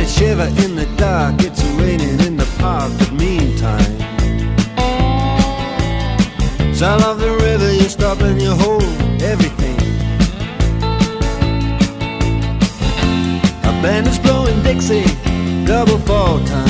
a shiver in the dark. It's raining in the park, but meantime. Sound of the river, you stop and you hold everything. A band is blowing Dixie, double fall time.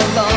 So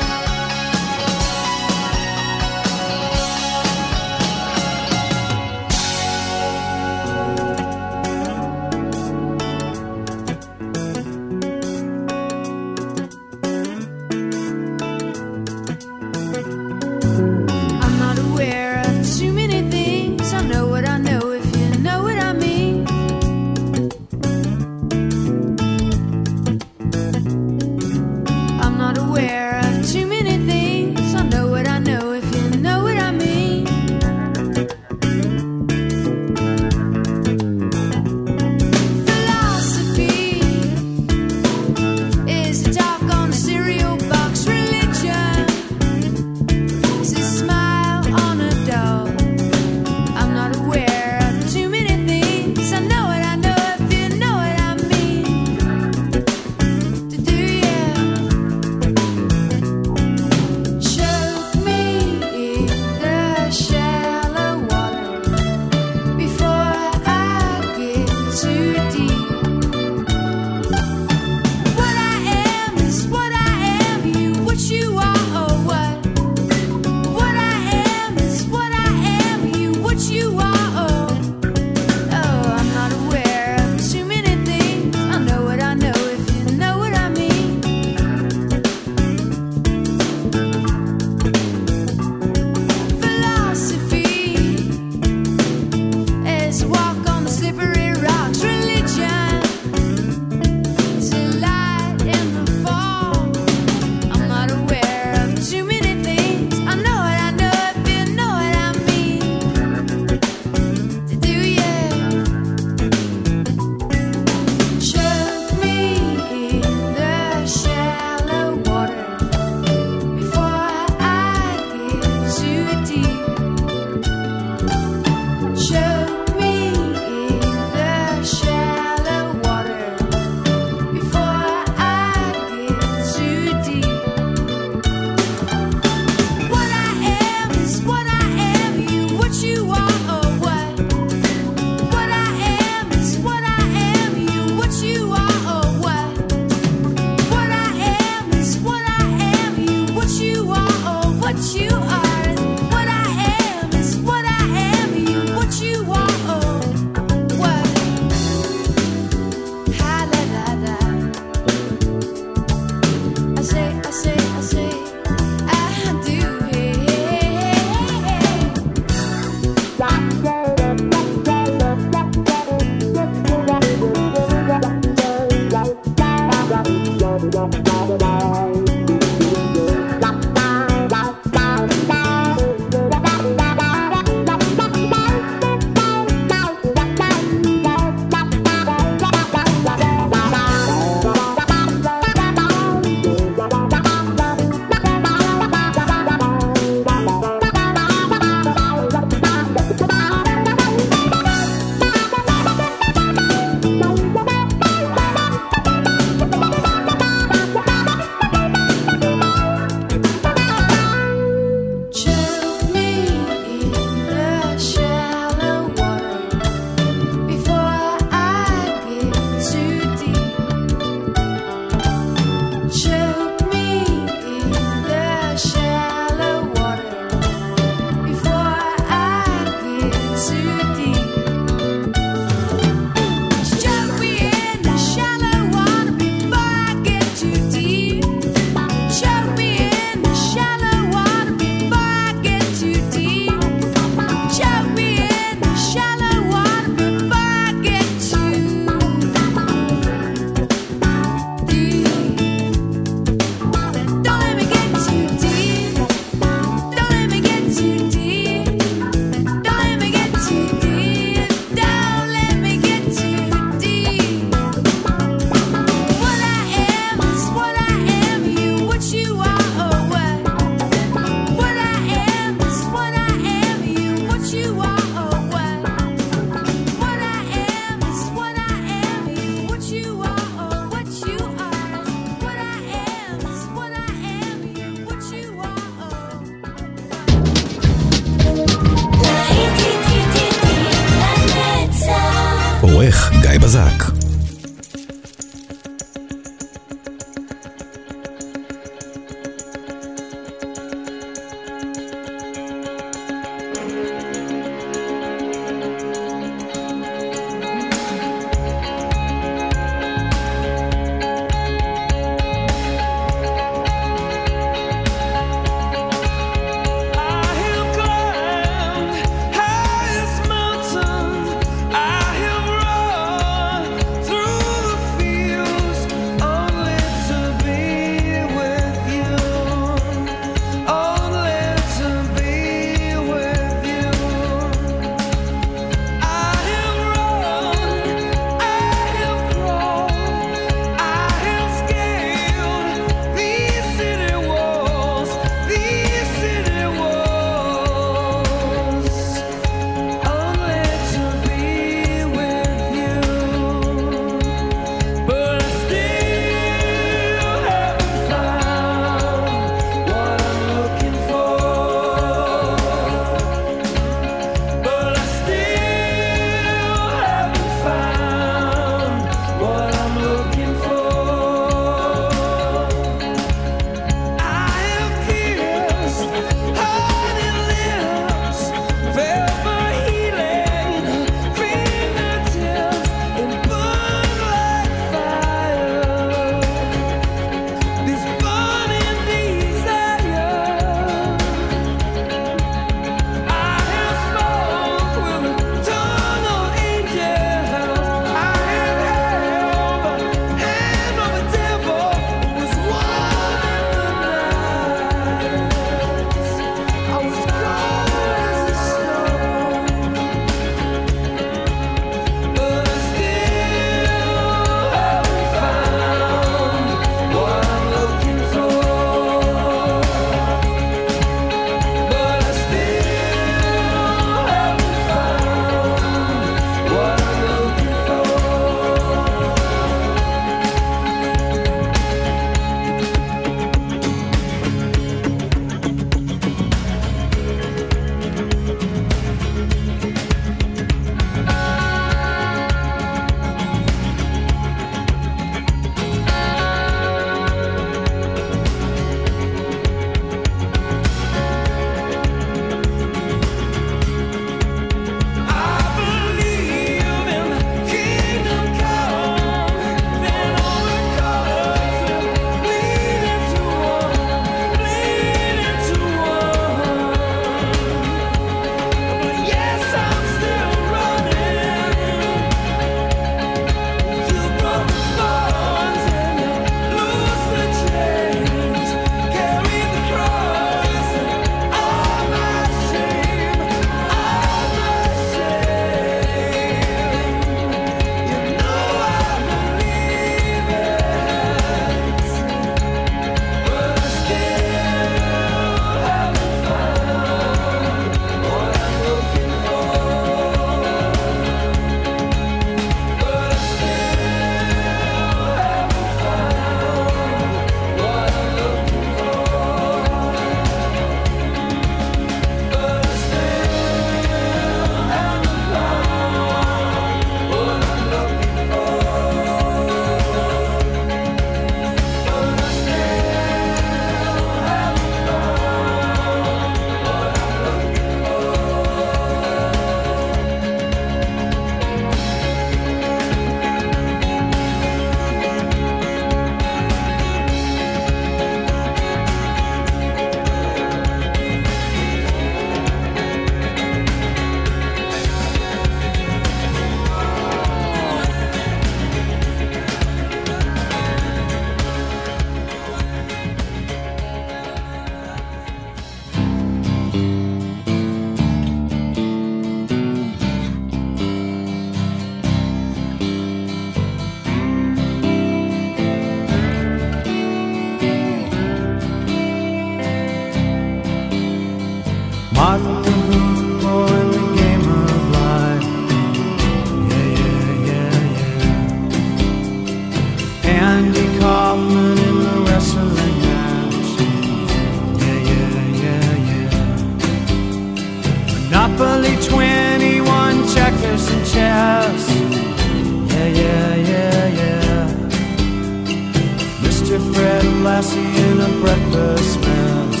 Lassie in a breakfast mess.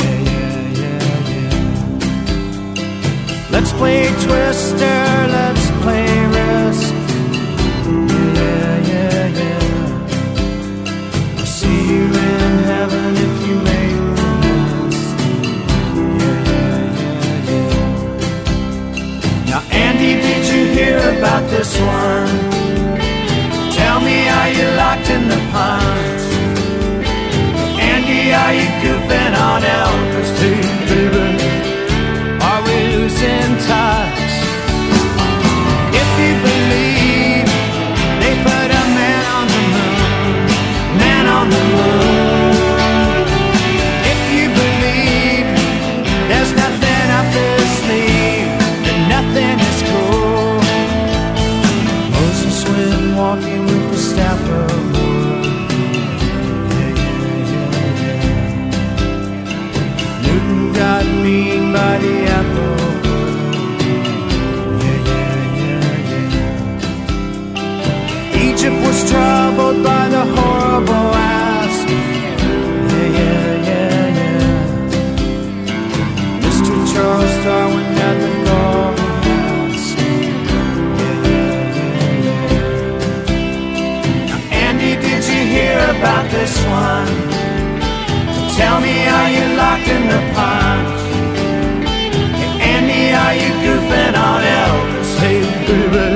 Yeah, yeah, yeah, yeah. Let's play Twister, let's play Risk. Yeah, yeah, yeah. Yeah. I'll see you in heaven if you make the list. Yeah, yeah, yeah, yeah. Now, Andy, did you hear about this one? Tell me, are you locked in the pond? Are you goofing on Elvis too, baby? Are we losing touch? If you believe they put a man on the moon, man on the moon. If you believe there's nothing up their sleeve, then nothing is cool. Moses went walking with the staff of Egypt was troubled by the horrible. Yeah, yeah, yeah, yeah. Mr. Charles Darwin had the. Yeah, yeah, yeah, yeah. Now, Andy, did you hear about this one? Tell me, are you locked in the pond? Are you goofing on Elvis? Hey, baby,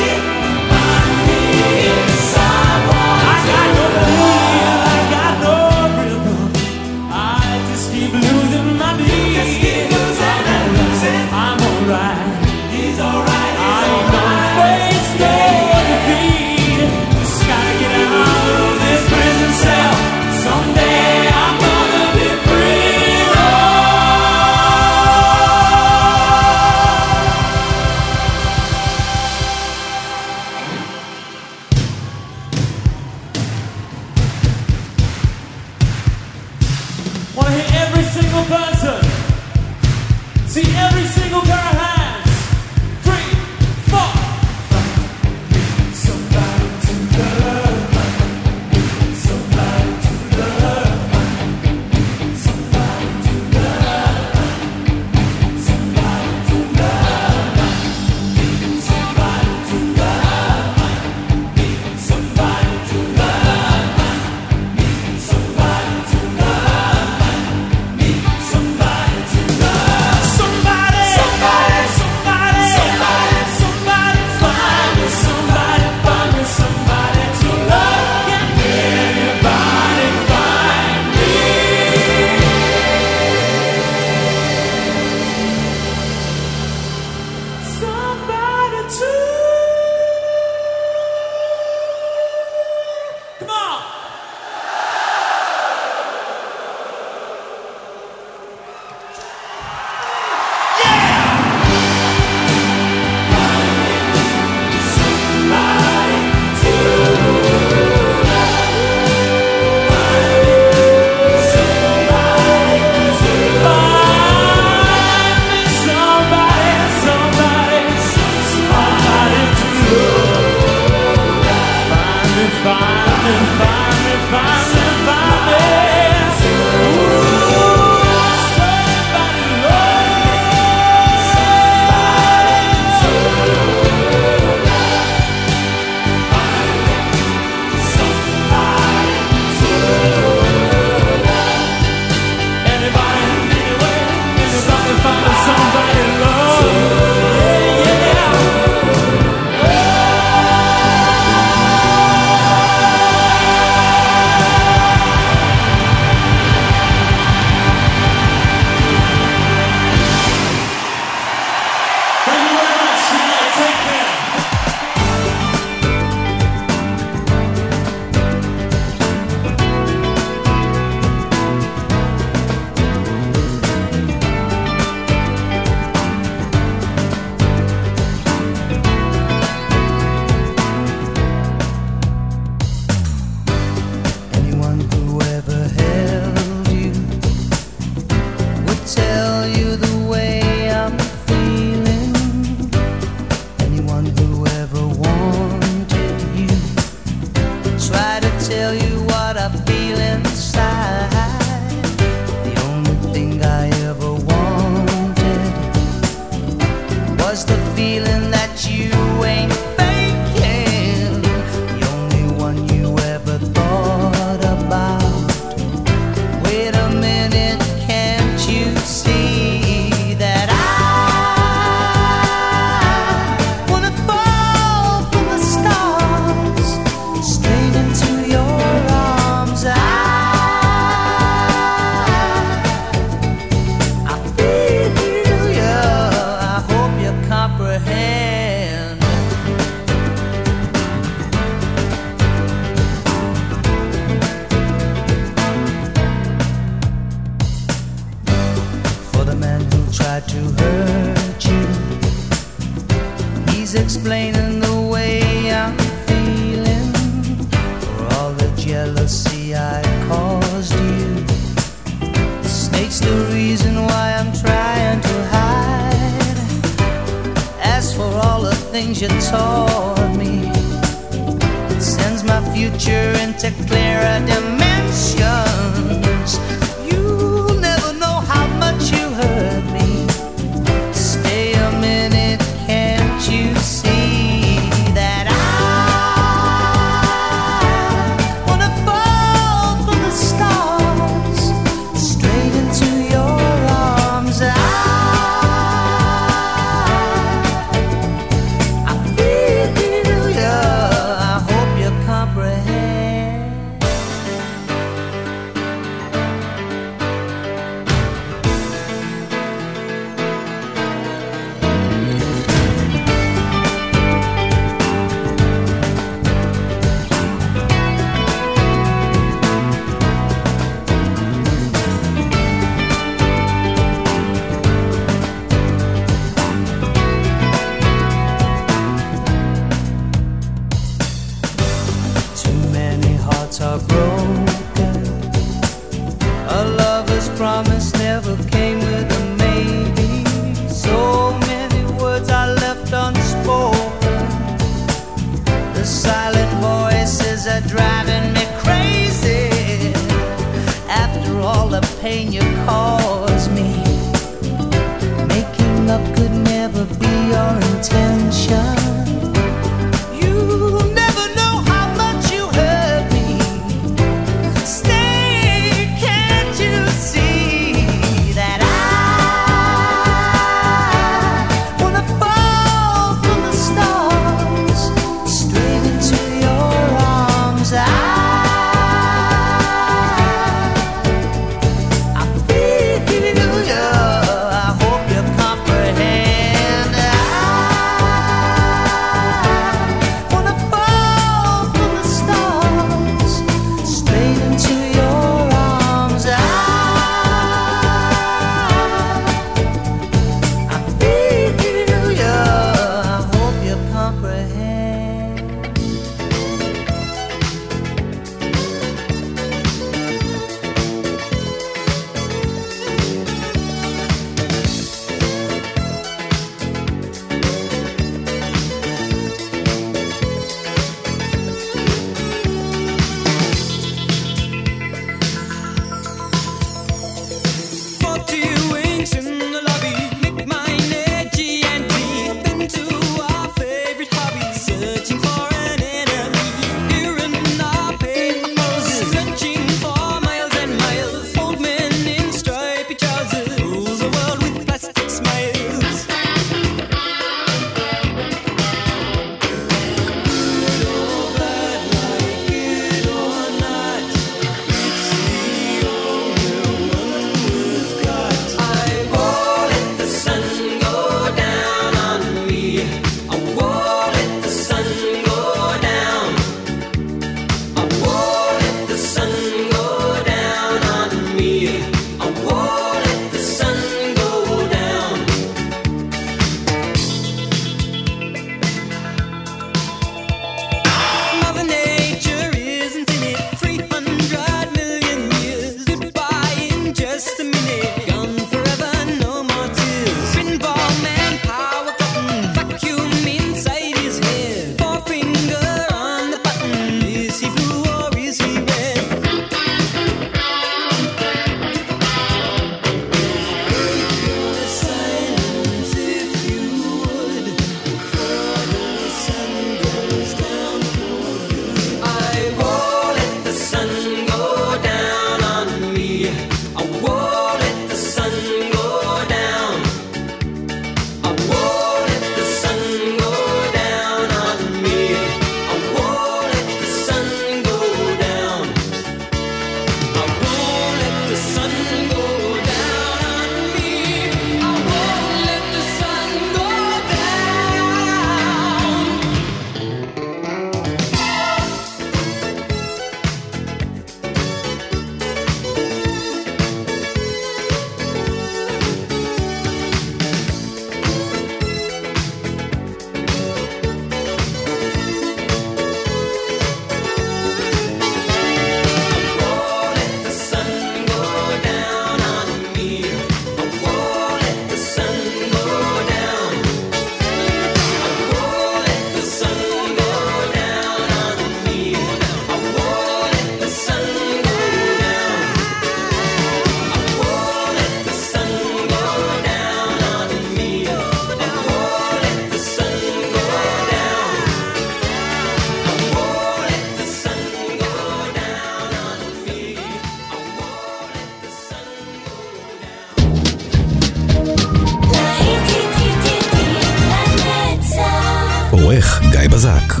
גיא בזק